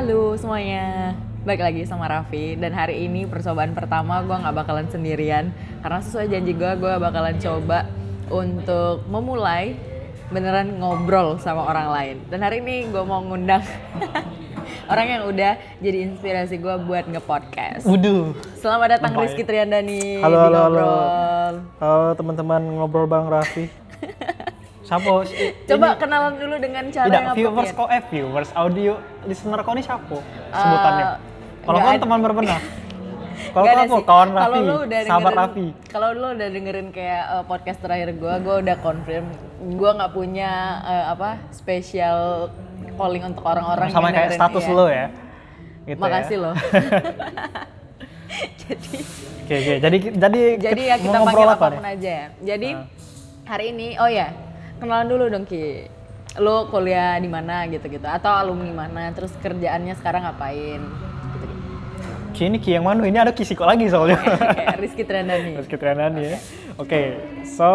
Halo semuanya, balik lagi sama Raffi dan hari ini percobaan pertama gue nggak bakalan sendirian karena sesuai janji gue, gue bakalan coba untuk memulai beneran ngobrol sama orang lain dan hari ini gue mau ngundang orang yang udah jadi inspirasi gue buat nge-podcast. Wuduh. Selamat datang. Rizky Triandani Halo, di halo, halo. Halo teman-teman ngobrol Bang Raffi. Siapa? Coba kenalan dulu dengan cara Tidak, yang viewers kok eh viewers audio listener kau ini siapa sebutannya? Kalau nggak kau ada. teman berbenah. Kalau sih. Kawan Kalau Raffi, lu udah sahabat Raffi. Kalau lu udah dengerin kayak uh, podcast terakhir gue, gue udah confirm gue nggak punya uh, apa special calling untuk orang-orang Sama yang kayak status iya. lo ya. Gitu Makasih ya. loh. jadi Oke, oke. Jadi jadi jadi ya mau kita ngobrol panggil apa apa pun nih? aja ya. Jadi Nah. hari ini, oh ya kenalan dulu dong Ki. Lu kuliah di mana gitu-gitu atau alumni mana, terus kerjaannya sekarang ngapain? Ki ini Ki yang mana? Ini ada Ki Siko lagi soalnya. Rizky Triandani. Terus kita Triandani ya. Oke, so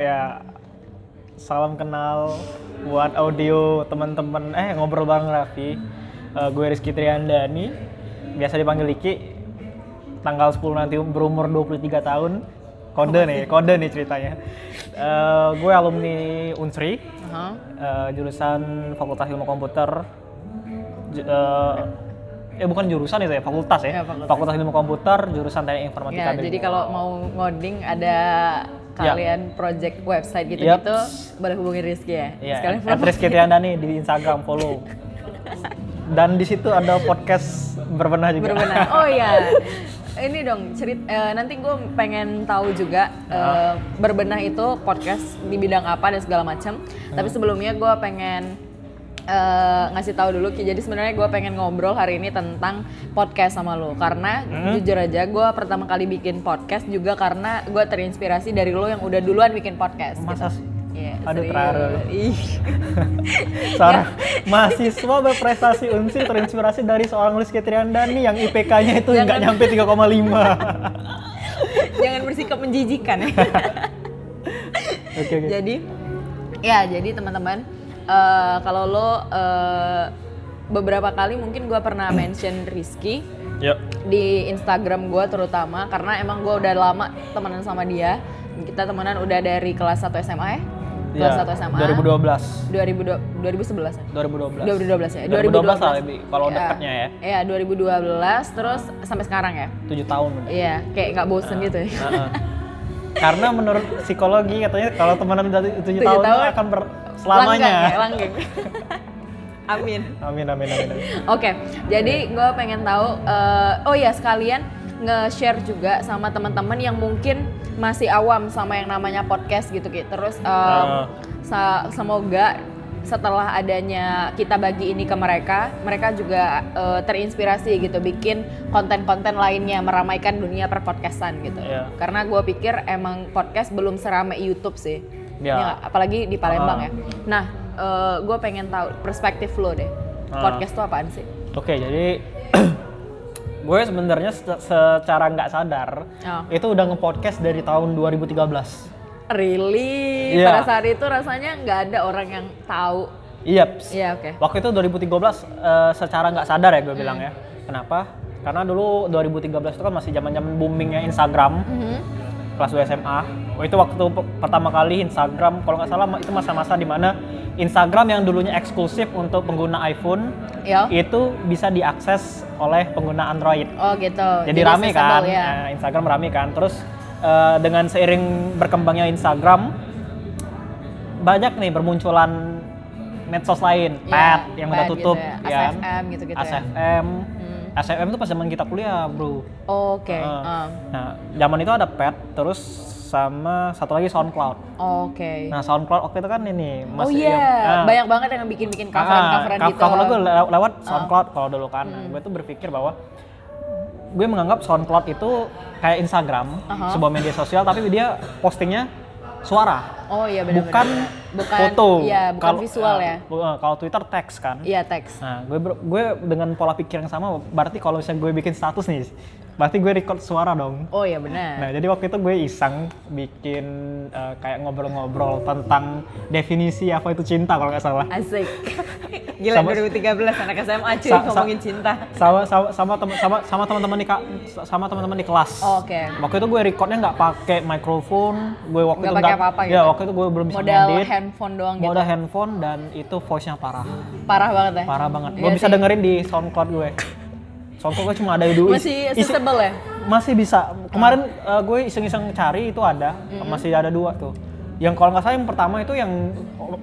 ya salam kenal buat audio teman-teman eh ngobrol bareng Raffi. Eh, gue Rizky Triandani, biasa dipanggil Iki. Tanggal 10 nanti berumur 23 tahun. Kode nih, kode nih ceritanya. Eh, gue alumni Unsri, Aha. eh, jurusan Fakultas Ilmu Komputer. Ju- eh, eh bukan jurusan itu ya, fakultas ya. Ya, fakultas. Ilmu Komputer, jurusan Teknik Informatika. Ya, jadi kalau mau ngoding ada Ya. kalian project website gitu-gitu, boleh hubungi Rizky ya. Iya, Sekalian at Rizky Triandani di Instagram follow. Dan di situ ada podcast berbenah juga. berbenah. Oh iya. Ini dong cerit eh, nanti gue pengen tahu juga eh, berbenah itu podcast di bidang apa dan segala macam. Tapi sebelumnya gue pengen eh, ngasih tahu dulu Ki. Jadi sebenarnya gue pengen ngobrol hari ini tentang podcast sama lo karena jujur aja gue pertama kali bikin podcast juga karena gue terinspirasi dari lo yang udah duluan bikin podcast. Masa gitu. sih? Iya, Aduh, serius. terharu. Ih. Seorang mahasiswa berprestasi unsur terinspirasi dari seorang Rizky Triandani yang IPK-nya itu nggak nyampe 3,5. Jangan bersikap menjijikan ya. Oke oke. Jadi ya jadi teman-teman eh, kalau lo eh, beberapa kali mungkin gua pernah mention Rizky Yuk. di Instagram gua terutama karena emang gua udah lama temenan sama dia. Kita temenan udah dari kelas 1 SMA ya. Kelas Ya, 1 SMA. 2012. 2000 2011 ya. 2012. 2012 ya. 2012 lah lebih kalau Iya. dekatnya ya. Iya, 2012 terus sampai sekarang ya. 7 tahun udah. Iya, kayak nggak bosen gitu ya. Heeh. Karena menurut psikologi katanya kalau temenan dari 7 Tujuh tahun, tahun, akan ber selamanya. Langgeng ya, langgeng. Amin. Amin amin amin. amin. Oke, jadi gue pengen tahu, eh, oh ya sekalian nge-share juga sama teman-teman yang mungkin masih awam sama yang namanya podcast gitu gitu. Terus Ah. sa- semoga setelah adanya kita bagi ini ke mereka, mereka juga eh, terinspirasi gitu bikin konten-konten lainnya meramaikan dunia perpodcastan gitu. Iya. Karena gue pikir emang podcast belum seramai YouTube sih. Iya. Iya nggak? apalagi di Palembang Ah. ya. Nah, gue pengen tahu perspektif lo deh. Ah. Podcast tuh apaan sih? Oke, jadi gue sebenarnya se- secara nggak sadar Oh. itu udah nge-podcast dari tahun 2013. Really? Iya. Pada saat itu rasanya nggak ada orang yang tahu. Iya. Iya oke. Waktu itu 2013 eh, secara nggak sadar ya gue Hmm. bilang ya. Kenapa? Karena dulu 2013 itu kan masih zaman-zaman boomingnya Instagram. Mhm. kelas 2 SMA. Oh, itu waktu pe- pertama kali Instagram, kalau nggak salah itu masa-masa di mana Instagram yang dulunya eksklusif untuk pengguna iPhone Ya. itu bisa diakses oleh pengguna Android. Oh gitu. Jadi, rame kan, Ya. Nah, Instagram rame kan. Terus eh, dengan seiring berkembangnya Instagram, banyak nih bermunculan medsos lain, Ya, pet yang udah pet tutup, gitu ya. ya. ASFM gitu-gitu ya. ASFM, Hmm. ASFM itu pas zaman kita kuliah, bro. Oke. Heeh. ah. Nah, zaman itu ada pet, terus sama satu lagi SoundCloud. Oke. Nah, SoundCloud waktu itu kan ini oh masih iya, yang- ah, banyak banget yang bikin-bikin coveran-coveran ah, gitu. Cover lagu lew- lewat SoundCloud kalau dulu kan. Nah, gue tuh berpikir bahwa gue menganggap SoundCloud itu kayak Instagram, Aha. sebuah media sosial tapi dia postingnya suara, Oh iya benar. bukan, bukan foto. Iya, bukan Kalau- visual ah, ya. ah, Kalau Twitter teks kan. Iya teks. Nah, gue gue dengan pola pikir yang sama, berarti kalau misalnya gue bikin status nih, berarti gue record suara dong. Oh iya benar. Nah, jadi waktu itu gue iseng bikin eh, kayak ngobrol-ngobrol tentang definisi apa itu cinta kalau nggak salah. Asik. Gila Sama- 2013 anak SMA cuy Sa- sa- ngomongin cinta. sama sama sama teman sama sama teman-teman di sama teman-teman di kelas. Oh, Oke. Waktu itu gue recordnya nggak pakai mikrofon, gue waktu Nggak itu pakai apa-apa Ya gitu? waktu itu gue belum bisa Modal ngedit. handphone doang gitu. Modal handphone dan itu voice-nya parah, Parah banget ya. parah banget. Iya Gue bisa sih. dengerin di SoundCloud gue. SoundCloud gue cuma ada dua. Masih accessible ya? masih bisa. Kemarin uh, gue iseng-iseng cari itu ada, masih ada dua tuh. Yang kalau nggak salah yang pertama itu yang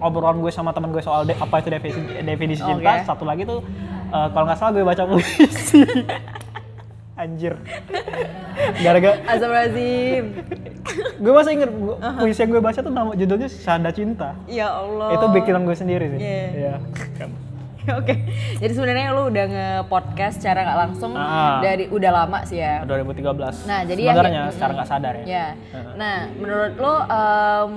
obrolan gue sama teman gue soal de- apa itu definisi, definisi cinta. Oke. Satu lagi tuh uh, kalau nggak salah gue baca puisi. Anjir. Gara-gara Azam gue masih inget gua- puisi yang gue baca tuh nama judulnya Sanda Cinta. Ya Allah. Itu bikinan gue sendiri sih. Iya. Iya. Kan. Oke. Jadi sebenarnya lu udah nge-podcast secara nggak langsung Ah. dari udah lama sih ya. 2013. Nah, jadi sebenarnya akhir- secara nggak sadar ya. Ya. Nah, menurut lo em,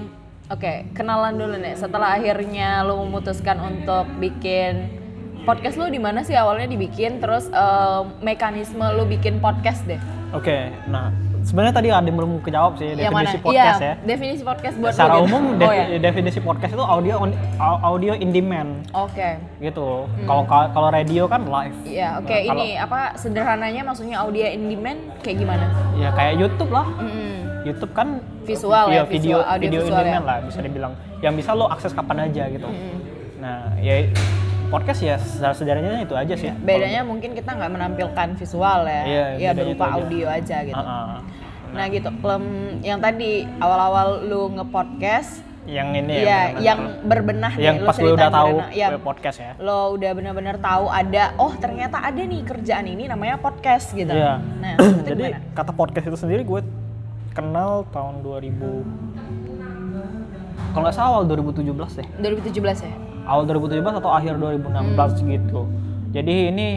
oke, kenalan dulu nih. Setelah akhirnya lo memutuskan untuk bikin podcast lo di mana sih awalnya dibikin terus em, mekanisme lo bikin podcast deh. Oke, nah sebenarnya tadi ada yang belum kejawab sih Yang mana? definisi podcast Iya, ya. Definisi podcast buat Secara gitu. umum oh, ya. definisi podcast itu audio on- au- audio in demand Oke. gitu. Kalau kalau radio kan live. Iya, oke. Nah, kalau- ini apa sederhananya maksudnya audio in demand kayak gimana? Ya kayak YouTube lah. Mm-mm. YouTube kan Visual ya, video visual, audio video in visual demand ya. lah bisa dibilang. Yang bisa lo akses kapan aja gitu. Mm-mm. Nah, ya podcast ya secara sederhananya itu aja sih. Bedanya mungkin kita nggak menampilkan visual ya, Iya, ya bedanya berupa aja. audio aja gitu. Ah, ah. Nah gitu, Lem, yang tadi awal-awal lu nge-podcast, yang ini ya, ya, yang berbenah nih, yang lu pas gue udah tahu ya, podcast ya. lo udah benar-benar tahu ada, oh ternyata ada nih kerjaan ini namanya podcast gitu. Iya. Nah, Jadi gimana? kata podcast itu sendiri gue kenal tahun 2000 kalau nggak salah awal 2017 deh 2017 ya? awal 2017 atau akhir 2016 gitu jadi ini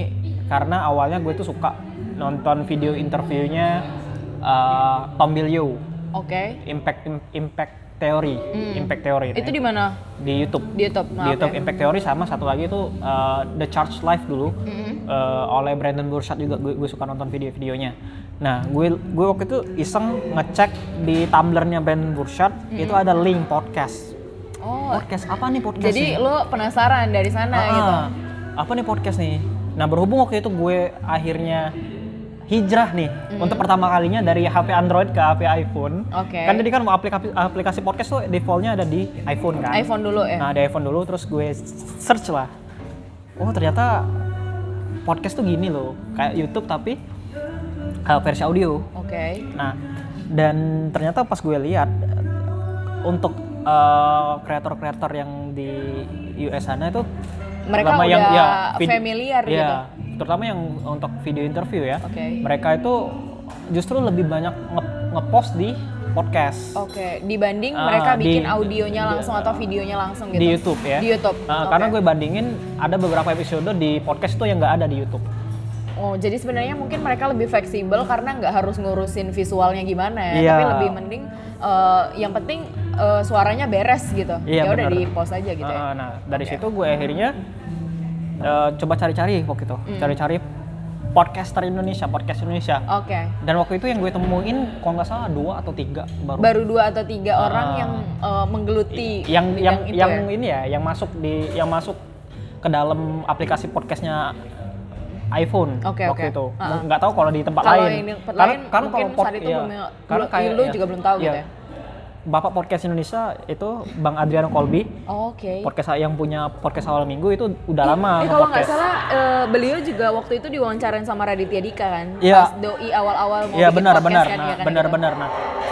karena awalnya gue tuh suka nonton video interviewnya uh, Tom Bilyeu Oke. Impact Impact Impact Theory Hmm. Itu ini. di mana? di YouTube Di YouTube. Nah, di YouTube oke. Impact Theory sama satu lagi itu uh, The Charge Life dulu Mm-mm. uh, oleh Brandon Burchard juga gue, gue suka nonton video-videonya. Nah, gue gue waktu itu iseng ngecek di Tumblr-nya Brandon Burchard itu ada link podcast. Oh, Podcast apa nih podcast? jadi nih? lo penasaran dari sana Ah, gitu? Apa nih podcast nih? Nah, berhubung waktu itu gue akhirnya hijrah nih untuk pertama kalinya dari HP Android ke HP iPhone. Oke. Kan tadi kan aplikasi aplikasi podcast tuh defaultnya ada di iPhone kan. iPhone dulu ya? Nah, di iPhone dulu terus gue search lah. Oh, ternyata podcast tuh gini loh, kayak YouTube tapi uh, versi audio. Oke. Nah, dan ternyata pas gue lihat untuk uh, kreator-kreator yang di US sana itu Mereka udah vid- familiar iya, gitu. Terutama yang untuk video interview ya. Oke. Mereka itu justru lebih banyak nge- ngepost di podcast. Oke, dibanding Ah, mereka di- bikin audionya langsung atau videonya langsung gitu? di YouTube ya. Di YouTube. Nah, Oke. Karena gue bandingin ada beberapa episode di podcast itu yang nggak ada di YouTube. Oh, jadi sebenarnya mungkin mereka lebih fleksibel karena nggak harus ngurusin visualnya gimana ya, Iya. tapi lebih mending eh, yang penting eh, suaranya beres gitu. Iya, ya udah di post aja gitu ya. Ah, nah dari situ gue akhirnya eh, coba cari-cari waktu itu, Hmm. cari-cari podcaster Indonesia, podcast Indonesia. Oke. Dan waktu itu yang gue temuin, kalau nggak salah dua atau tiga baru. Baru dua atau tiga Ah. orang yang eh, menggeluti yang yang itu yang ya? ini ya, yang masuk di yang masuk ke dalam aplikasi podcastnya iPhone Oke, waktu oke. itu. Ah. Nggak tahu kalau di tempat Kalau lain. tempat lain mungkin pod- saat itu iya. belum- karena kayak lu ya, juga belum tahu gitu iya. ya? Bapak podcast Indonesia itu Bang Adriano Kolbi, Oke. podcast yang punya podcast awal minggu itu udah lama Eh kalau nggak salah eh, beliau juga waktu itu diwawancarain sama Raditya Dika kan? Iya. Pas doi awal-awal mau Iya benar podcast benar kan, nah iya kan, benar gitu. benar nah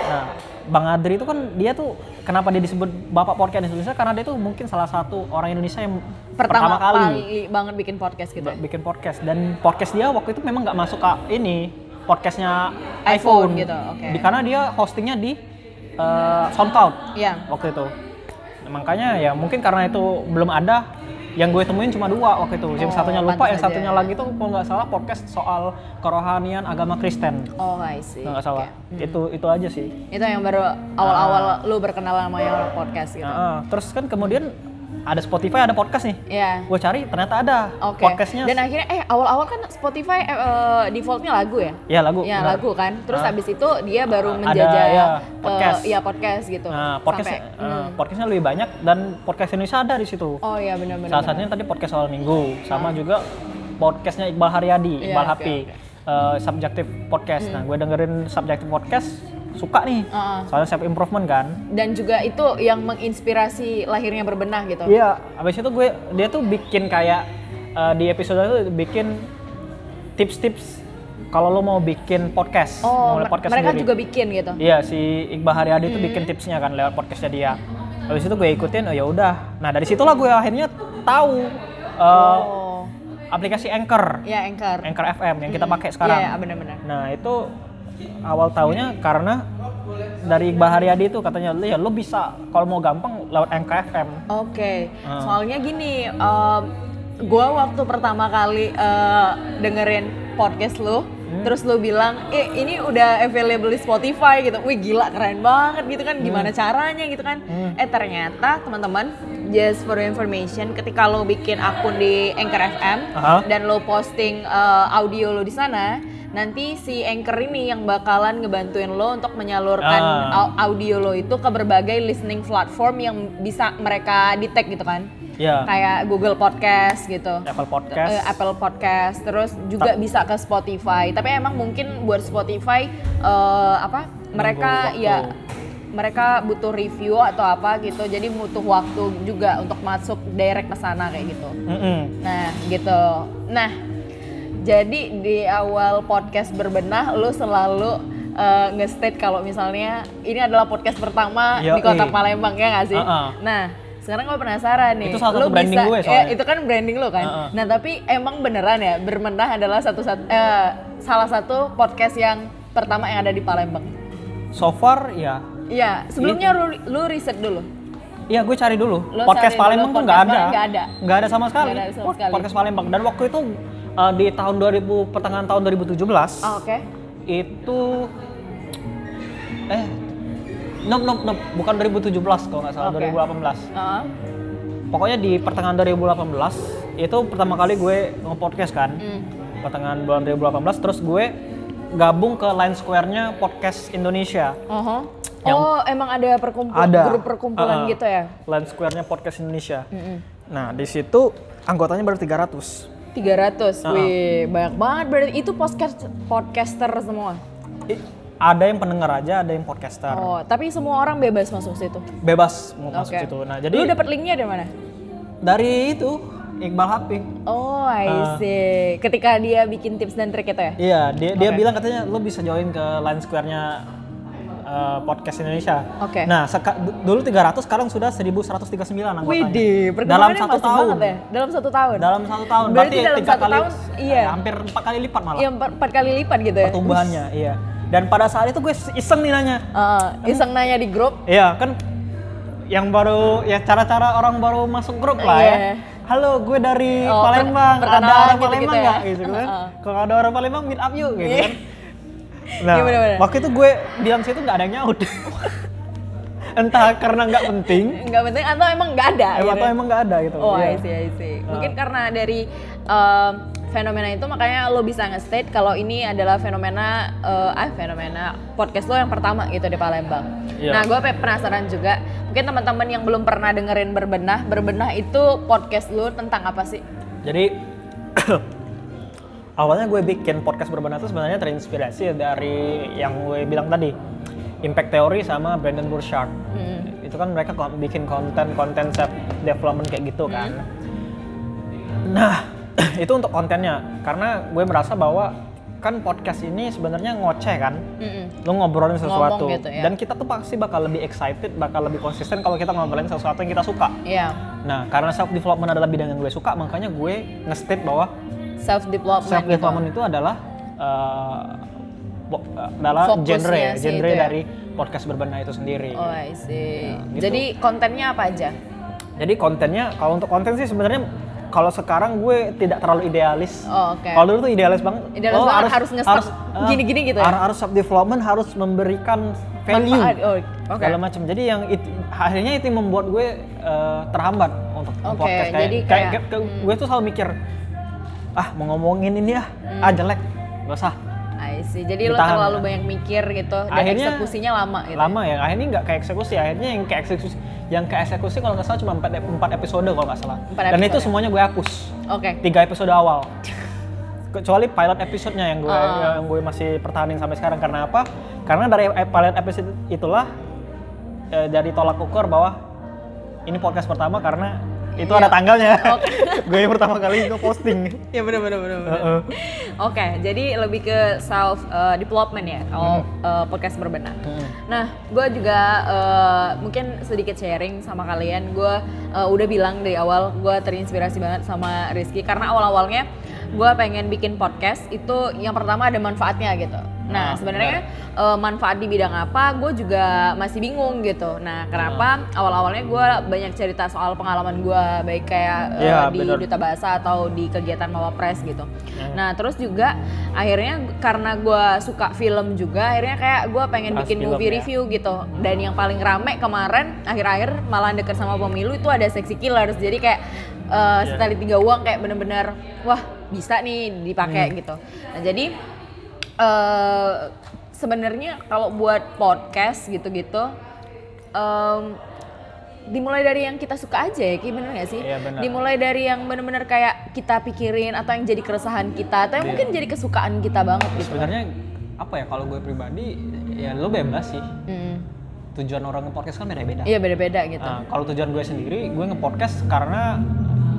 nah Bang Adri itu kan dia tuh kenapa dia disebut Bapak Podcast Indonesia karena dia tuh mungkin salah satu orang Indonesia yang Pertama, pertama, kali banget bikin podcast gitu. ya? bikin podcast dan podcast dia waktu itu memang nggak masuk ke ini podcastnya iPhone iPhone, gitu, oke. Di, karena dia hostingnya di eh, SoundCloud Iya. waktu itu Nah, makanya ya mungkin karena itu belum ada yang gue temuin cuma dua waktu itu yang Oh, satunya lupa yang satunya aja. lagi tuh kalau nggak salah podcast soal kerohanian agama Kristen Oh, I see. nggak salah Oke. Hmm. itu itu aja sih Itu yang baru awal-awal lu berkenalan sama yang podcast gitu. Ah, terus kan kemudian ada Spotify, ada podcast nih. Iya. Gue cari ternyata ada Oke. podcastnya. Dan akhirnya eh awal-awal kan Spotify eh, eh, defaultnya lagu ya? Iya lagu. Ya benar. lagu kan. Terus Ah. habis itu dia baru Ada, menjajah ya, ke podcast. iya podcast gitu. Nah, podcast Sampai, eh, hmm. podcastnya lebih banyak dan podcast Indonesia ada di situ. Oh iya benar-benar. Salah satunya tadi podcast awal minggu, sama juga podcastnya Iqbal Haryadi, Iya, Iqbal oke, Hapi, oke. eh, subjektif podcast. Nah, gue dengerin subjektif podcast, suka nih, Ah. soalnya self improvement kan. Dan juga itu yang menginspirasi lahirnya berbenah gitu. Iya, habis itu gue dia tuh bikin kayak eh, di episode itu bikin tips-tips kalau lo mau bikin podcast, Oh, mau podcast mereka sendiri. juga bikin gitu. Iya, si Iqbal Haryadi tuh Hmm. bikin tipsnya kan lewat podcastnya dia. Habis itu gue ikutin, oh ya udah. Nah dari situlah gue akhirnya tahu eh, oh. aplikasi Anchor, Ya Anchor. Anchor FM yang kita Hmm. pakai sekarang. Iya, iya, benar-benar. Nah itu awal tahunnya karena dari Iqbal Haryadi itu katanya, ya lo bisa kalau mau gampang lewat Anchor FM. Oke, Ah. soalnya gini, em, gua waktu pertama kali eh, dengerin podcast lu, Hmm. terus lu bilang, eh ini udah available di Spotify gitu, wih gila keren banget gitu kan, gimana caranya gitu kan? Hmm. Eh ternyata teman-teman, just for information, ketika lo bikin akun di Anchor FM Aha. dan lo posting eh, audio lo di sana, nanti si Anchor ini yang bakalan ngebantuin lo untuk menyalurkan au- audio lo itu ke berbagai listening platform yang bisa mereka detect gitu kan. Ya, Kayak Google Podcast gitu. Apple Podcast. Eh, Apple Podcast, terus juga bisa ke Spotify. Tapi emang mungkin buat Spotify eh, apa? Mereka waktu. ya mereka butuh review atau apa gitu. Jadi butuh waktu juga untuk masuk direct ke sana kayak gitu. Mm-mm. Nah, gitu. Nah, jadi di awal podcast berbenah lu selalu eh, nge-state kalau misalnya ini adalah podcast pertama di Yoi. kota Palembang ya nggak sih? Uh-uh. Nah, sekarang gue penasaran nih. Itu salah satu lu branding bisa, gue ya, soalnya. itu kan branding lu kan. Uh-uh. Nah, tapi emang beneran ya berbenah adalah satu satu eh, salah satu podcast yang pertama yang ada di Palembang. So far ya, Iya, sebelumnya lu, lu riset dulu. iya gue cari dulu. Lo podcast cari dulu, Palembang tuh podcast nggak ada. Nggak ada. Nggak ada sama sekali. Nggak ada sama sekali. Podcast Palembang. Dan waktu itu uh, di tahun 2000 pertengahan tahun 2017 Oh, Oke. itu eh nope nope nope bukan 2017 kalau nggak salah Oke. 2018. Heeh. Pokoknya di pertengahan 2018 itu pertama kali gue nge-podcast kan. Hmm. Pertengahan bulan 2018 terus gue gabung ke Line Square-nya Podcast Indonesia. Oh, Yang- oh emang ada perkumpulan Ada. grup perkumpulan Uh-uh. gitu ya? Line Square-nya Podcast Indonesia. Mm-mm. Nah, di situ anggotanya baru 300. 300, Uh-uh. wih banyak banget berarti itu podcast podcaster semua. I- ada yang pendengar aja, ada yang podcaster. Oh, tapi semua orang bebas masuk situ. Bebas mau masuk Oke. situ. Nah, Lu jadi dapet linknya dari mana? dari itu Iqbal Hapi. Oh, I Uh. see. Ketika dia bikin tips dan trik itu ya? Iya, dia dia Oke. bilang katanya lu bisa join ke Line Square-nya uh, Podcast Indonesia. Oke. Nah, seka- du- dulu 300 sekarang sudah 1139 anggotanya. Widih, dalam satu tahun. ya? Dalam satu tahun? Dalam satu tahun. Berarti dalam tiga satu kali, tahun, iya. eh, hampir empat kali lipat malah Iya, empat, kali lipat gitu ya? pertumbuhannya. Iya. Dan pada saat itu gue iseng nih nanya. Uh, iseng nanya di grup. Iya kan yang baru ya cara-cara orang baru masuk grup lah Iya. ya. Halo, gue dari Oh, per- Palembang. Ada perkenalan orang gitu-gitu Palembang ya. nggak gitu kan? Heeh. Kalau ada orang Palembang meet up yuk gitu Iya. kan. Nah, Iya, bener-bener. waktu itu gue bilang situ nggak ada yang nyaut. Entah karena nggak penting, Nggak penting atau emang nggak ada? eh, gitu atau ya? emang nggak ada gitu. Oh, Iya. I see, I see. Mungkin karena dari um, fenomena itu makanya lo bisa nge-state kalau ini adalah fenomena eh, ah fenomena podcast lo yang pertama gitu di Palembang. Iya. Nah, gue penasaran juga. Mungkin teman-teman yang belum pernah dengerin berbenah, berbenah itu podcast lo tentang apa sih? Jadi awalnya gue bikin podcast berbenah itu sebenarnya terinspirasi dari yang gue bilang tadi, Impact Theory sama Brandon Burchard. Hmm. Itu kan mereka bikin konten-konten self development kayak gitu kan. Nah, itu untuk kontennya karena gue merasa bahwa kan podcast ini sebenarnya ngoceh kan. Mm-mm. Lu ngobrolin sesuatu Ngomong gitu, ya. dan kita tuh pasti bakal lebih excited, bakal lebih konsisten kalau kita ngobrolin sesuatu yang kita suka. Iya. Nah, karena self development adalah bidang yang gue suka, makanya gue nge-state bahwa Self development. self development itu adalah eh, bo- adalah Fokusnya genre ya, genre itu ya. dari podcast berbenah itu sendiri. Oh, I see. Nah, gitu. Jadi kontennya apa aja? Jadi kontennya kalau untuk konten sih sebenarnya kalau sekarang gue tidak terlalu idealis. Oh, oke. Kalau dulu tuh idealis banget. Idealis banget, harus nge-start eh, gini-gini gitu ya? Harus, harus self development harus memberikan value Manfaat. Oh, oke. segala macam. Jadi yang it- akhirnya itu membuat gue eh, terhambat untuk Oke, podcast kayak jadi kayak, kayak- kayak- kayak gue tuh selalu mikir ah mau ngomongin ini ah ah jelek gak usah I see. Jadi lo Ditahan. terlalu banyak mikir gitu dan Akhirnya- eksekusinya lama gitu. lama ya akhirnya nggak kayak eksekusi akhirnya yang kayak eksekusi yang kayak eksekusi kalau nggak salah cuma empat empat episode kalau nggak salah Empat dan itu episode. semuanya gue hapus Oke. tiga episode awal kecuali pilot episode-nya yang gue Ah. yang gue masih pertahanin sampai sekarang karena apa karena dari e- pilot episode itulah eh, jadi tolak ukur bahwa ini podcast pertama karena itu Iya. ada tanggalnya Oke. gue yang pertama kali gue posting Ya benar benar benar. Heeh. Oke, jadi lebih ke self uh, development ya kalau uh, podcast berbenah. Hmm. Nah, gue juga uh, mungkin sedikit sharing sama kalian. Gue uh, udah bilang dari awal gue terinspirasi banget sama Rizky karena awal-awalnya gue pengen bikin podcast itu yang pertama ada manfaatnya gitu. Nah, Ah, sebenarnya uh, manfaat di bidang apa gue juga masih bingung gitu. Nah, kenapa awal-awalnya gue banyak cerita soal pengalaman gue baik kayak uh, Iya, di bener. duta bahasa atau di kegiatan Mawapres gitu. Hmm. Nah terus juga akhirnya karena gue suka film juga akhirnya kayak gue pengen Bahas bikin film movie ya. review gitu. Dan yang paling rame kemarin akhir-akhir malah deket sama pemilu itu ada Sexy Killers. Jadi kayak uh, Iya. sekali tiga uang kayak bener-bener wah bisa nih dipakai Hmm. gitu. Nah jadi eh sebenarnya kalau buat podcast gitu-gitu em, dimulai dari yang kita suka aja ya, Ki bener gak sih? Iya, benar. Dimulai dari yang bener-bener kayak kita pikirin atau yang jadi keresahan kita atau yang Iya. mungkin jadi kesukaan kita banget gitu. sebenarnya apa ya kalau gue pribadi ya lo bebas sih Mm. tujuan orang nge-podcast kan beda-beda Iya beda-beda gitu. Nah, kalau tujuan gue sendiri, gue nge-podcast karena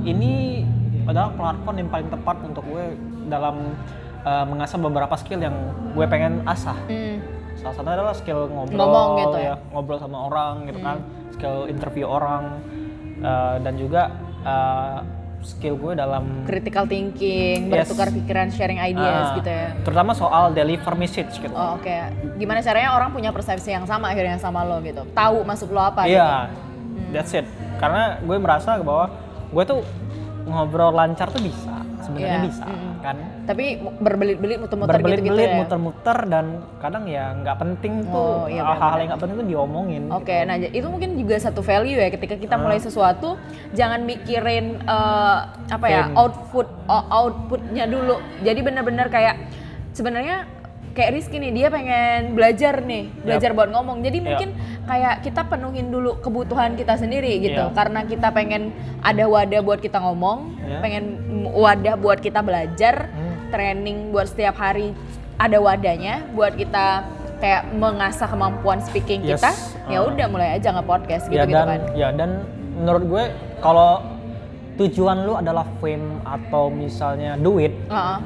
ini adalah platform yang paling tepat untuk gue dalam uh, mengasah beberapa skill yang gue pengen asah. Mm. Salah satunya adalah skill ngobrol, Ngomong gitu ya? Hmm. ngobrol sama orang gitu kan, skill interview orang, uh, dan juga uh, skill gue dalam Critical thinking, Yes. bertukar pikiran, sharing ideas uh, gitu ya. terutama soal deliver message gitu. Oh, oke. Gimana caranya orang punya persepsi yang sama akhirnya sama lo gitu. Tahu maksud lo apa Iya, gitu. that's it. Karena gue merasa bahwa gue tuh ngobrol lancar tuh bisa, sebenarnya Iya, bisa, mm-mm. kan? Tapi berbelit-belit muter-muter berbelit-belit, ya. muter-muter dan kadang ya nggak penting Oh, tuh iya hal-hal yang nggak penting tuh diomongin. Oke, gitu. nah itu mungkin juga satu value ya ketika kita Ah. mulai sesuatu jangan mikirin eh, apa ya Fame. output outputnya dulu. Jadi benar-benar kayak sebenarnya kayak Rizky nih dia pengen belajar nih belajar buat ngomong. Jadi Yap. mungkin kayak kita penuhin dulu kebutuhan kita sendiri gitu. Yap. Karena kita pengen ada wadah buat kita ngomong, Ya. pengen wadah buat kita belajar, Hmm. training buat setiap hari ada wadahnya buat kita kayak mengasah kemampuan speaking Yes, kita ya uh. udah mulai aja nge podcast gitu ya gitu dan kan ya dan menurut gue kalau tujuan lu adalah fame atau misalnya duit, Heeh.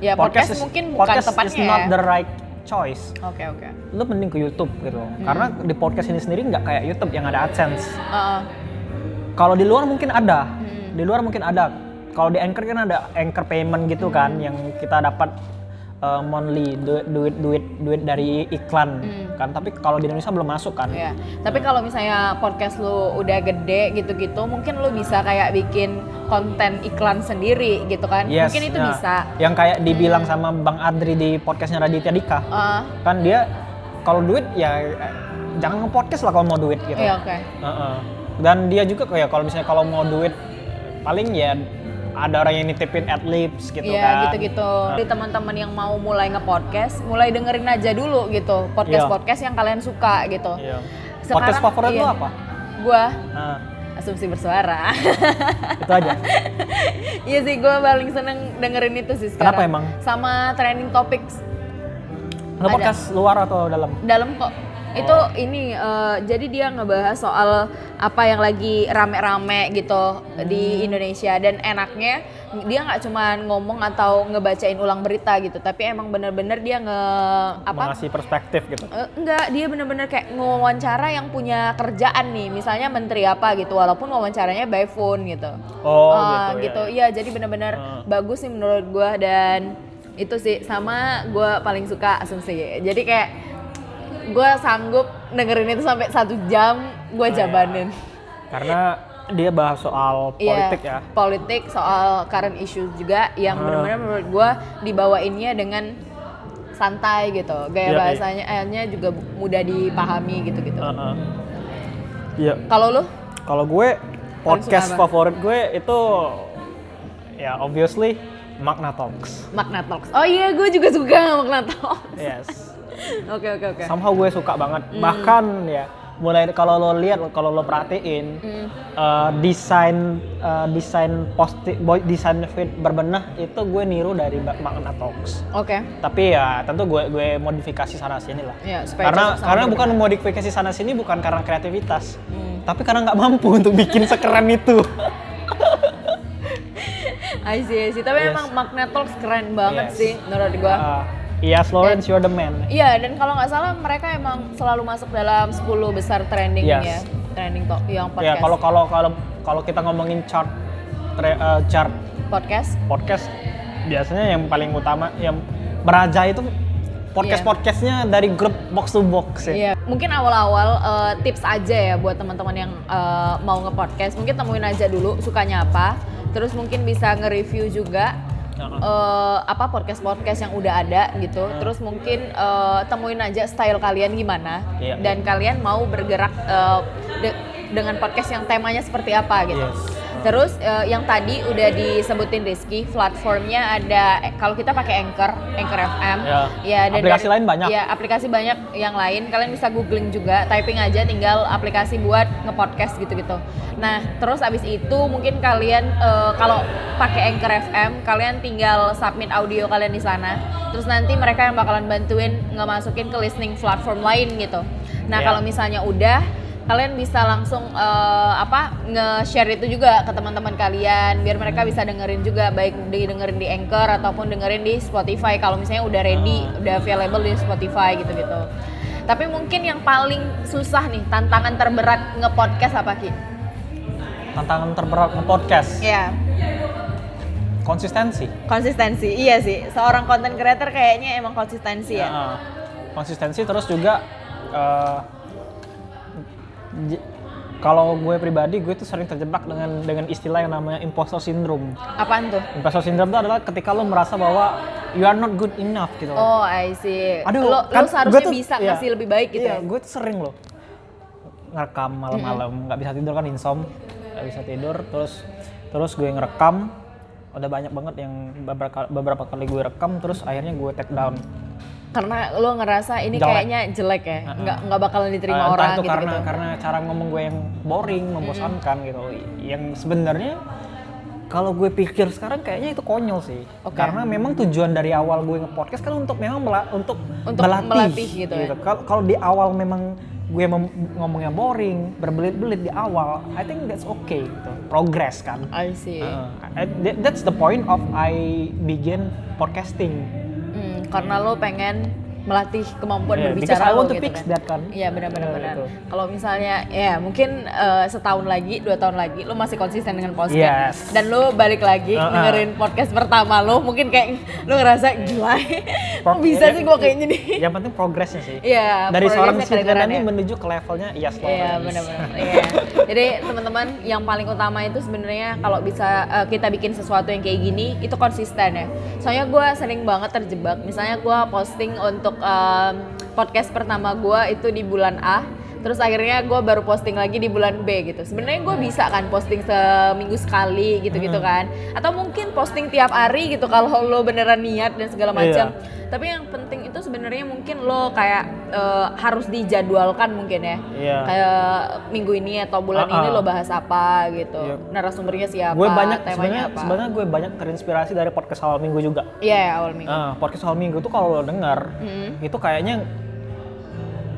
Ya podcast, is- mungkin bukan podcast tepatnya is not ya. the right choice. oke oke Lu mending ke YouTube gitu. Hmm. Karena di podcast ini sendiri nggak kayak YouTube yang ada AdSense. Heeh. Kalau di luar mungkin ada, Hmm. di luar mungkin ada. Kalau di Anchor kan ada Anchor payment gitu Hmm. kan, yang kita dapat uh, monthly duit duit duit duit dari iklan kan. Tapi kalau di Indonesia belum masuk kan. Hmm. Ya, tapi kalau misalnya podcast lu udah gede gitu-gitu, mungkin lu bisa kayak bikin konten iklan sendiri gitu kan? Yes, mungkin itu nah, bisa. Yang kayak dibilang sama Bang Adri di podcastnya Raditya Dika, Heeh. kan dia kalau duit ya jangan nge-podcast lah kalau mau duit gitu. Iya oke. Heeh. Dan dia juga kayak kalau misalnya kalau mau duit paling ya ada orang yang nitipin adlibs gitu Iya kan. gitu-gitu. Nah. Jadi teman-teman yang mau mulai nge-podcast, mulai dengerin aja dulu gitu podcast-podcast yang kalian suka gitu. Iya. Sekarang- Podcast favorit iya. lu apa? Gua Nah, asumsi bersuara. itu aja. Iya sih, gue paling seneng dengerin itu sih sekarang. Kenapa emang? Sama trending topics Nge podcast luar atau dalam? dalam kok. Itu ini, eh, jadi dia ngebahas soal apa yang lagi rame-rame gitu Hmm. di Indonesia dan enaknya dia nggak cuma ngomong atau ngebacain ulang berita gitu, tapi emang bener-bener dia nge apa? Mengasih perspektif gitu. Eh, enggak, dia bener-bener kayak ngewawancara yang punya kerjaan nih, misalnya menteri apa gitu, walaupun wawancaranya by phone gitu. Oh, Ah, gitu, gitu. ya, Iya, jadi bener-bener Ah. bagus sih menurut gua dan itu sih sama gua paling suka asumsi. Jadi kayak gua sanggup dengerin itu sampai satu jam gua Oh, iya. jabanin. Karena dia bahas soal politik Iya, ya. Politik soal current issues juga yang Ah. benar-benar menurut gua dibawainnya dengan santai gitu. Gaya Iya, iya. bahasanya eh, juga mudah dipahami gitu-gitu. Heeh. Iya. Kalau lu? Kalau gue podcast favorit gue itu ya obviously Magna Talks. Magna Talks. Oh iya, gue juga suka Magna Talks. Yes. Oke oke oke. Somehow gue suka banget. Hmm. Bahkan ya mulai kalau lo lihat kalau lo perhatiin Hmm. eh, desain eh, desain posti boy- desain feed berbenah itu gue niru dari Magna Talks. Oke. Tapi ya tentu gue gue modifikasi sana sini lah. Supaya karena karena berbenah. bukan modifikasi sana sini bukan karena kreativitas, Hmm. tapi karena nggak mampu untuk bikin sekeren itu. I see, I see. Tapi Yes. emang Magna Talks keren banget Yes. sih menurut gue. Uh, yes, Lawrence, you're the man. Iya, dan kalau nggak salah mereka emang selalu masuk dalam 10 besar trending Yes. ya. Trending top yang Ya podcast. kalau kalau kalau kalau kita ngomongin chart tre- uh, chart podcast podcast biasanya yang paling utama yang beraja itu podcast podcastnya dari grup box to box ya. Iya, mungkin awal-awal eh, tips aja ya buat teman-teman yang eh, mau nge-podcast. Mungkin temuin aja dulu sukanya apa. Terus mungkin bisa nge-review juga Eh, apa podcast-podcast yang udah ada gitu. Terus mungkin eh, temuin aja style kalian gimana Iya. dan kalian mau bergerak eh, de- dengan podcast yang temanya seperti apa gitu. Yes. Terus eh, yang tadi udah disebutin Rizky, platformnya ada eh, kalau kita pakai Anchor, Anchor FM. Ya. Aplikasi lain banyak. Ya, aplikasi banyak yang lain. Kalian bisa googling juga, typing aja tinggal aplikasi buat nge-podcast gitu-gitu. Nah, terus abis itu mungkin kalian eh, kalau pakai Anchor FM, kalian tinggal submit audio kalian di sana. Terus nanti mereka yang bakalan bantuin ngemasukin ke listening platform lain gitu. Nah, Ya. kalau misalnya udah kalian bisa langsung eh, apa nge-share itu juga ke teman-teman kalian biar mereka bisa dengerin juga baik didengerin di Anchor ataupun dengerin di Spotify kalau misalnya udah ready, udah available di Spotify gitu-gitu. Tapi mungkin yang paling susah nih tantangan terberat nge-podcast apa Ki? Tantangan terberat nge-podcast. Ya, Konsistensi. konsistensi. Iya sih, seorang content creator kayaknya emang konsistensi ya. Heeh. konsistensi terus juga j- kalau gue pribadi gue tuh sering terjebak dengan dengan istilah yang namanya imposter syndrome. Apaan tuh? Imposter syndrome itu adalah ketika lo merasa bahwa you are not good enough gitu. loh. Oh, I see. Aduh, lo, kan lo seharusnya tuh- bisa iya. ngasih lebih baik gitu Iya, ya. gue tuh sering loh ngerekam malam-malam nggak bisa tidur kan insom nggak bisa tidur terus terus gue ngerekam udah banyak banget yang beberapa beberapa kali gue rekam terus akhirnya gue take down Karena lo ngerasa ini Jelek. kayaknya jelek ya, nggak nggak bakalan diterima entah orang itu gitu karena karena cara ngomong gue yang boring membosankan gitu yang sebenarnya kalau gue pikir sekarang kayaknya itu konyol sih Oke. karena memang tujuan dari awal gue nge-podcast kan untuk memang mela- untuk, Untuk melatih, melatih gitu ya. Kalau kalau di awal memang gue ngomongnya boring, berbelit-belit di awal, I think that's okay gitu. Progress kan. I see. Uh, I- that's the point of I begin podcasting. Karena lo pengen melatih kemampuan Yeah, berbicara lo gitu fix kan. that kan. Iya benar-benar Yeah, gitu. Kalau misalnya ya mungkin eh, setahun lagi, dua tahun lagi lo masih konsisten dengan podcast Yes. dan lo balik lagi Uh-uh. dengerin podcast pertama lo, mungkin kayak lo ngerasa gila. Kok bisa sih gue kayak gini? Yang penting progresnya sih. Iya, Dari seorang kedengeran ini ya. menuju ke levelnya yes Iya Lawrence. benar-benar. Iya. Jadi teman-teman yang paling utama itu sebenarnya kalau bisa eh, kita bikin sesuatu yang kayak gini itu konsisten ya. Soalnya gue sering banget terjebak. Misalnya gue posting untuk em, podcast pertama gue itu di bulan A. Terus akhirnya gue baru posting lagi di bulan B gitu. Sebenarnya gue bisa kan posting seminggu sekali gitu-gitu kan. Atau mungkin posting tiap hari gitu kalau lo beneran niat dan segala Iya. macam. Tapi yang penting itu sebenarnya mungkin lo kayak eh, harus dijadwalkan mungkin ya Iya. kayak minggu ini atau bulan Uh-uh. ini lo bahas apa gitu Iya. narasumbernya siapa gue banyak temanya sebenarnya sebenarnya gue banyak terinspirasi dari podcast awal minggu juga. iya ya, awal minggu Nah, podcast awal minggu tuh kalau lo dengar Hmm. itu kayaknya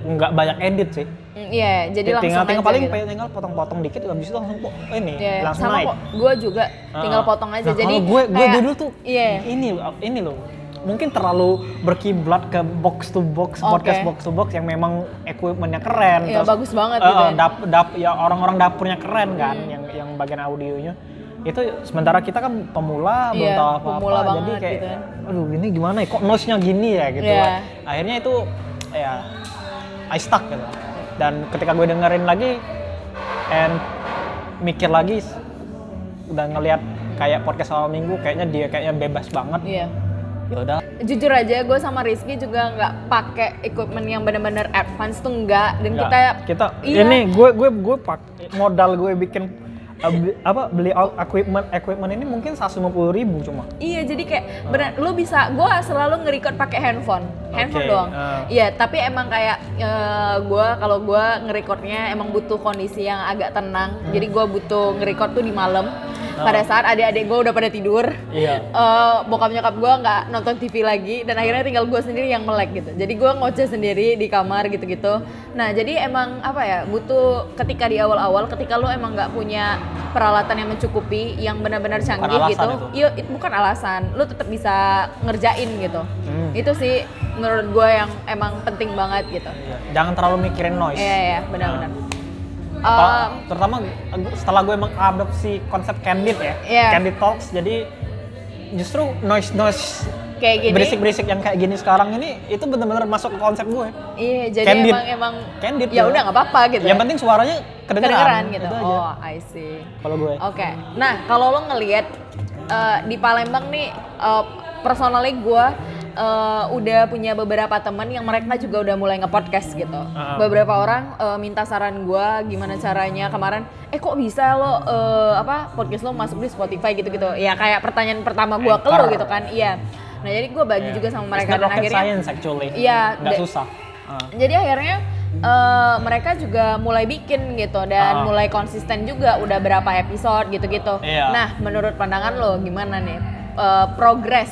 nggak banyak edit sih. Mm, iya jadi langsung tinggal tinggal aja paling gitu. tinggal potong-potong dikit habis itu langsung po- ini Iya, langsung sama naik. kok gue juga tinggal Ah. potong aja Nah, jadi kalau gue gue kayak- dulu tuh iya ini ini loh mungkin terlalu berkiblat ke box to box Oke. podcast box to box yang memang equipmentnya keren Iya, bagus banget eh, gitu ya. dap, dap- ya orang-orang dapurnya keren kan yang yang bagian audionya itu sementara kita kan pemula belum Iya, tahu apa-apa pemula jadi kayak gitu kan. aduh ini gimana ya kok noise-nya gini ya gitu Iya. kan. akhirnya itu ya I stuck gitu dan ketika gue dengerin lagi and mikir lagi udah ngelihat kayak podcast awal minggu kayaknya dia kayaknya bebas banget iya ya udah jujur aja gue sama Rizky juga nggak pakai equipment yang bener-bener advance tuh enggak dan nggak. kita kita iya. ini gue gue gue pak modal gue bikin apa beli equipment equipment ini mungkin 150 ribu cuma. Iya, jadi kayak benar lu bisa gua selalu nge-record pakai handphone. Handphone Oke, doang. ah. Iya, tapi emang kayak eh, gua kalau gua nge-recordnya emang butuh kondisi yang agak tenang. Hmm. Jadi gua butuh nge-record tuh di malam. Pada saat adik-adik gua udah pada tidur. Iya. eh, bokap nyokap gue nggak nonton TV lagi dan akhirnya tinggal gue sendiri yang melek gitu jadi gue ngoceh sendiri di kamar gitu-gitu nah jadi emang apa ya butuh ketika di awal-awal ketika lo emang nggak punya peralatan yang mencukupi yang benar-benar canggih alasan gitu itu. iya itu bukan alasan lo tetap bisa ngerjain gitu Hmm. itu sih menurut gue yang emang penting banget gitu Iya. Jangan terlalu mikirin noise. iya iya benar-benar Apa- Em, terutama setelah gue mengadopsi konsep candid ya, Iya. candid talks. Jadi justru noise noise kayak gini berisik-berisik yang kayak gini sekarang ini itu benar-benar masuk ke konsep gue. iya jadi Candid. emang emang Candid, ya ya. udah nggak apa-apa gitu Yang ya. penting suaranya kedengeran, kedengeran gitu Itu aja. oh I see Kalau gue. Oke, nah kalau lo ngelihat eh, di Palembang nih, uh, personally gue eh, udah punya beberapa teman yang mereka juga udah mulai nge-podcast gitu. Ah. Beberapa orang eh, minta saran gue gimana caranya kemarin, eh kok bisa lo eh, apa podcast lo masuk di Spotify gitu-gitu? Ya kayak pertanyaan pertama gue ke lo gitu kan, iya. Nah jadi gue bagi Iya. juga sama It's mereka not dan akhirnya science actually. Iya, Nggak da- susah. Ah. jadi akhirnya eh, mereka juga mulai bikin gitu dan Ah. mulai konsisten juga udah berapa episode gitu-gitu. Iya. Nah, menurut pandangan lo gimana nih eh, progres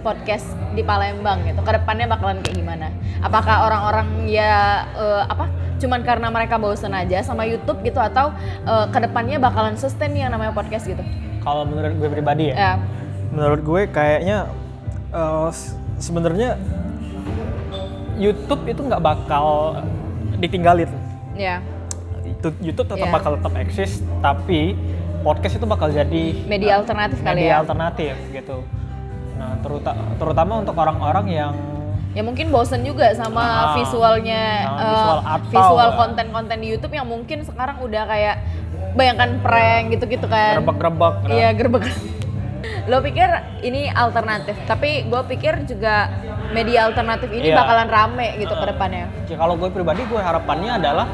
podcast di Palembang gitu? Ke depannya bakalan kayak gimana? Apakah orang-orang ya eh, apa? Cuman karena mereka bosen aja sama YouTube gitu atau eh, ke depannya bakalan sustain yang namanya podcast gitu? Kalau menurut gue pribadi ya, Ya, menurut gue kayaknya s- sebenarnya YouTube itu nggak bakal ditinggalin. ya YouTube tetap Iya. bakal tetap eksis, tapi podcast itu bakal jadi media alternatif kali media ya. alternatif gitu. Nah, teruta- terutama untuk orang-orang yang ya mungkin bosen juga sama Ah, visualnya eh, visual atau- visual konten-konten di YouTube yang mungkin sekarang udah kayak bayangkan prank gitu-gitu kan gerebek-gerebek. nah. iya gerbek lo pikir ini alternatif tapi gue pikir juga media alternatif ini Iya. bakalan rame gitu ke depannya Ya, kalau gue pribadi gue harapannya adalah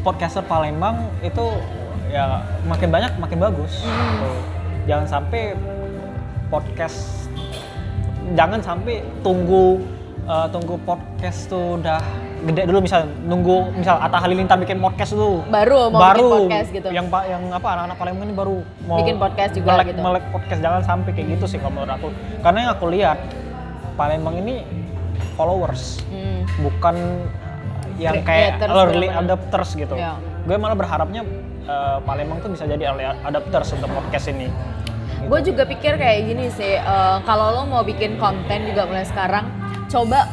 podcaster Palembang itu ya makin banyak makin bagus. Hmm. Jangan sampai podcast jangan sampai tunggu eh, tunggu podcast tuh udah gede dulu misal nunggu misal Atta Halilintar bikin podcast dulu baru mau baru bikin podcast gitu yang pak yang apa anak-anak Palembang ini baru mau Bikin podcast juga melek, gitu. melek podcast jangan sampai kayak gitu sih kalau menurut aku karena yang aku lihat Palembang ini followers Hmm. bukan yang kayak Creators early bener-bener. adopters gitu. Ya. Gue malah berharapnya eh, Palembang tuh bisa jadi early adopters untuk podcast ini. Gue juga pikir kayak gini sih, eh, kalau lo mau bikin konten juga mulai sekarang, coba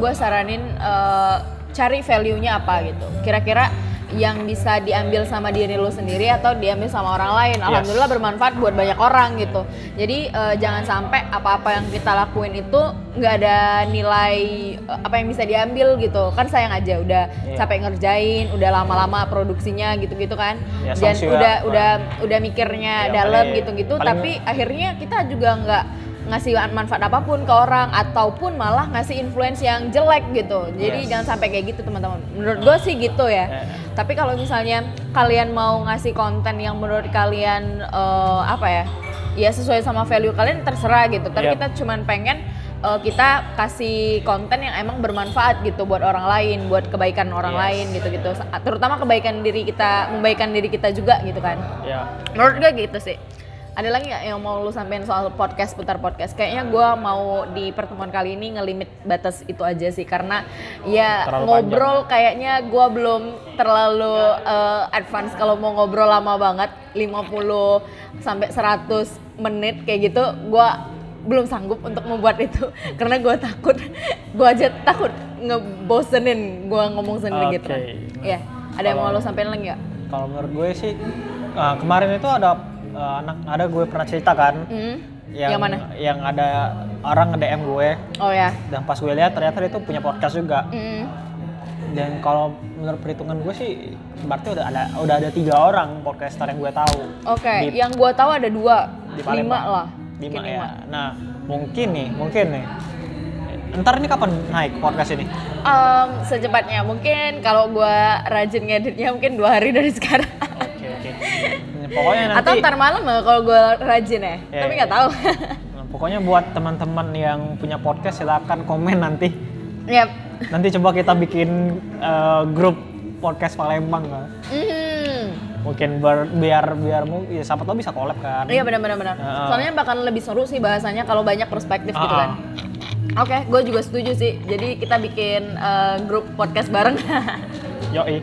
gue saranin eh, cari value-nya apa gitu. Kira-kira yang bisa diambil sama diri lo sendiri atau diambil sama orang lain. Alhamdulillah bermanfaat buat banyak orang gitu. Jadi eh, jangan sampai apa-apa yang kita lakuin itu nggak ada nilai eh, apa yang bisa diambil gitu. Kan sayang aja udah Iya. capek ngerjain, udah lama-lama produksinya gitu-gitu kan. Ya, Dan juga, udah Pak. udah udah mikirnya Iya, dalam gitu-gitu tapi akhirnya kita juga nggak ngasih manfaat apa pun ke orang ataupun malah ngasih influence yang jelek gitu jadi Yes. jangan sampai kayak gitu teman-teman menurut gue sih gitu ya Eh. tapi kalau misalnya kalian mau ngasih konten yang menurut kalian eh, apa ya ya sesuai sama value kalian terserah gitu tapi Yep. kita cuman pengen eh, kita kasih konten yang emang bermanfaat gitu buat orang lain buat kebaikan orang Yes. lain gitu-gitu terutama kebaikan diri kita membaikan diri kita juga gitu kan Ya, Menurut gue gitu sih. Ada lagi nggak yang mau lu sampein soal podcast putar podcast? Kayaknya gue mau di pertemuan kali ini ngelimit batas itu aja sih karena ya Terlalu ngobrol kayaknya gue belum terlalu eh, advance kalau mau ngobrol lama banget 50 sampai 100 menit kayak gitu gue belum sanggup untuk membuat itu karena gue takut gue aja takut ngebosenin gue ngomong sendiri gitu. Oke. Ya, ada yang mau lu sampein lagi nggak? kalau menurut gue sih eh, kemarin itu ada eh, anak ada gue pernah cerita kan Hmm? yang yang mana? yang ada orang nge DM gue Oh ya. dan pas gue lihat ternyata dia tuh punya podcast juga Mm. dan kalau menurut perhitungan gue sih berarti udah ada udah ada tiga orang podcaster yang gue tahu Oke, Di- yang gua tahu ada dua, di lima Palembang. lah, lima ya nah mungkin nih mungkin nih ntar ini kapan naik podcast ini Em, secepatnya mungkin kalau gua rajin ngeditnya mungkin dua hari dari sekarang. Ya, pokoknya nanti Atau ntar malam ya kalau gue rajin ya. Ya, Tapi ya. nggak tahu. Nah, pokoknya buat teman-teman yang punya podcast silakan komen nanti. Yap. Nanti coba kita bikin eh, grup podcast Palembang kan. Mhm. Mungkin ber- biar biar ya siapa tahu bisa collab kan. Iya benar-benar benar. Heeh. Soalnya bakal lebih seru sih bahasanya kalau banyak perspektif gitu Ah, kan. Oke, gue juga setuju sih. Jadi kita bikin eh, grup podcast bareng. Yoi.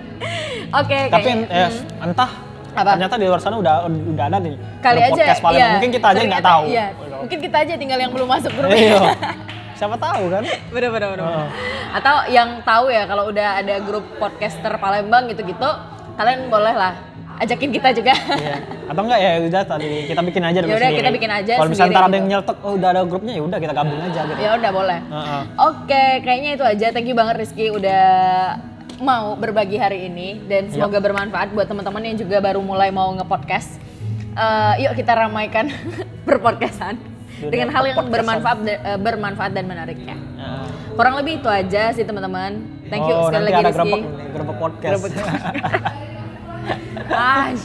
Oke, Tapi kayaknya- eh, hmm. entah Apa? ternyata di luar sana udah udah ada nih kali grup aja podcast Palembang. iya. Mungkin kita aja nggak tahu. Iya. Mungkin kita aja tinggal yang belum masuk grup. Iya. Siapa tahu kan? bener bener bener. Heeh. Atau yang tahu ya kalau udah ada grup podcaster Palembang gitu-gitu, kalian boleh lah ajakin kita juga. Iya. Atau enggak ya udah tadi kita bikin aja Ya udah, kita bikin aja Kalau misalnya ntar ada gitu. yang nyeletuk, oh udah ada grupnya ya udah kita gabung aja gitu. ya udah boleh. Heeh. Oke, kayaknya itu aja. Thank you banget Rizky udah mau berbagi hari ini dan semoga bermanfaat buat teman-teman yang juga baru mulai mau nge-podcast. Eh, yuk kita ramaikan berpodcastan dengan hal yang bermanfaat eh, bermanfaat dan menarik ya. Kurang lebih itu aja sih teman-teman. Thank you oh, sekali lagi ada Rizky. gerobak gerobak podcast. Ash.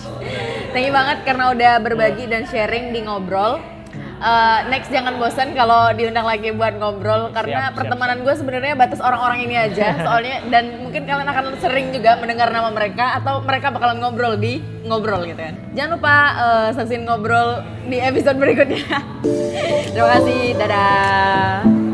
Thank you banget karena udah berbagi dan sharing di ngobrol. Uh, next jangan bosan kalau diundang lagi buat ngobrol karena Siap, pertemanan gue sebenarnya batas orang-orang ini aja soalnya dan mungkin kalian akan sering juga mendengar nama mereka atau mereka bakalan ngobrol di ngobrol gitu kan. Jangan lupa uh, saksiin ngobrol di episode berikutnya. Terima kasih, dadah.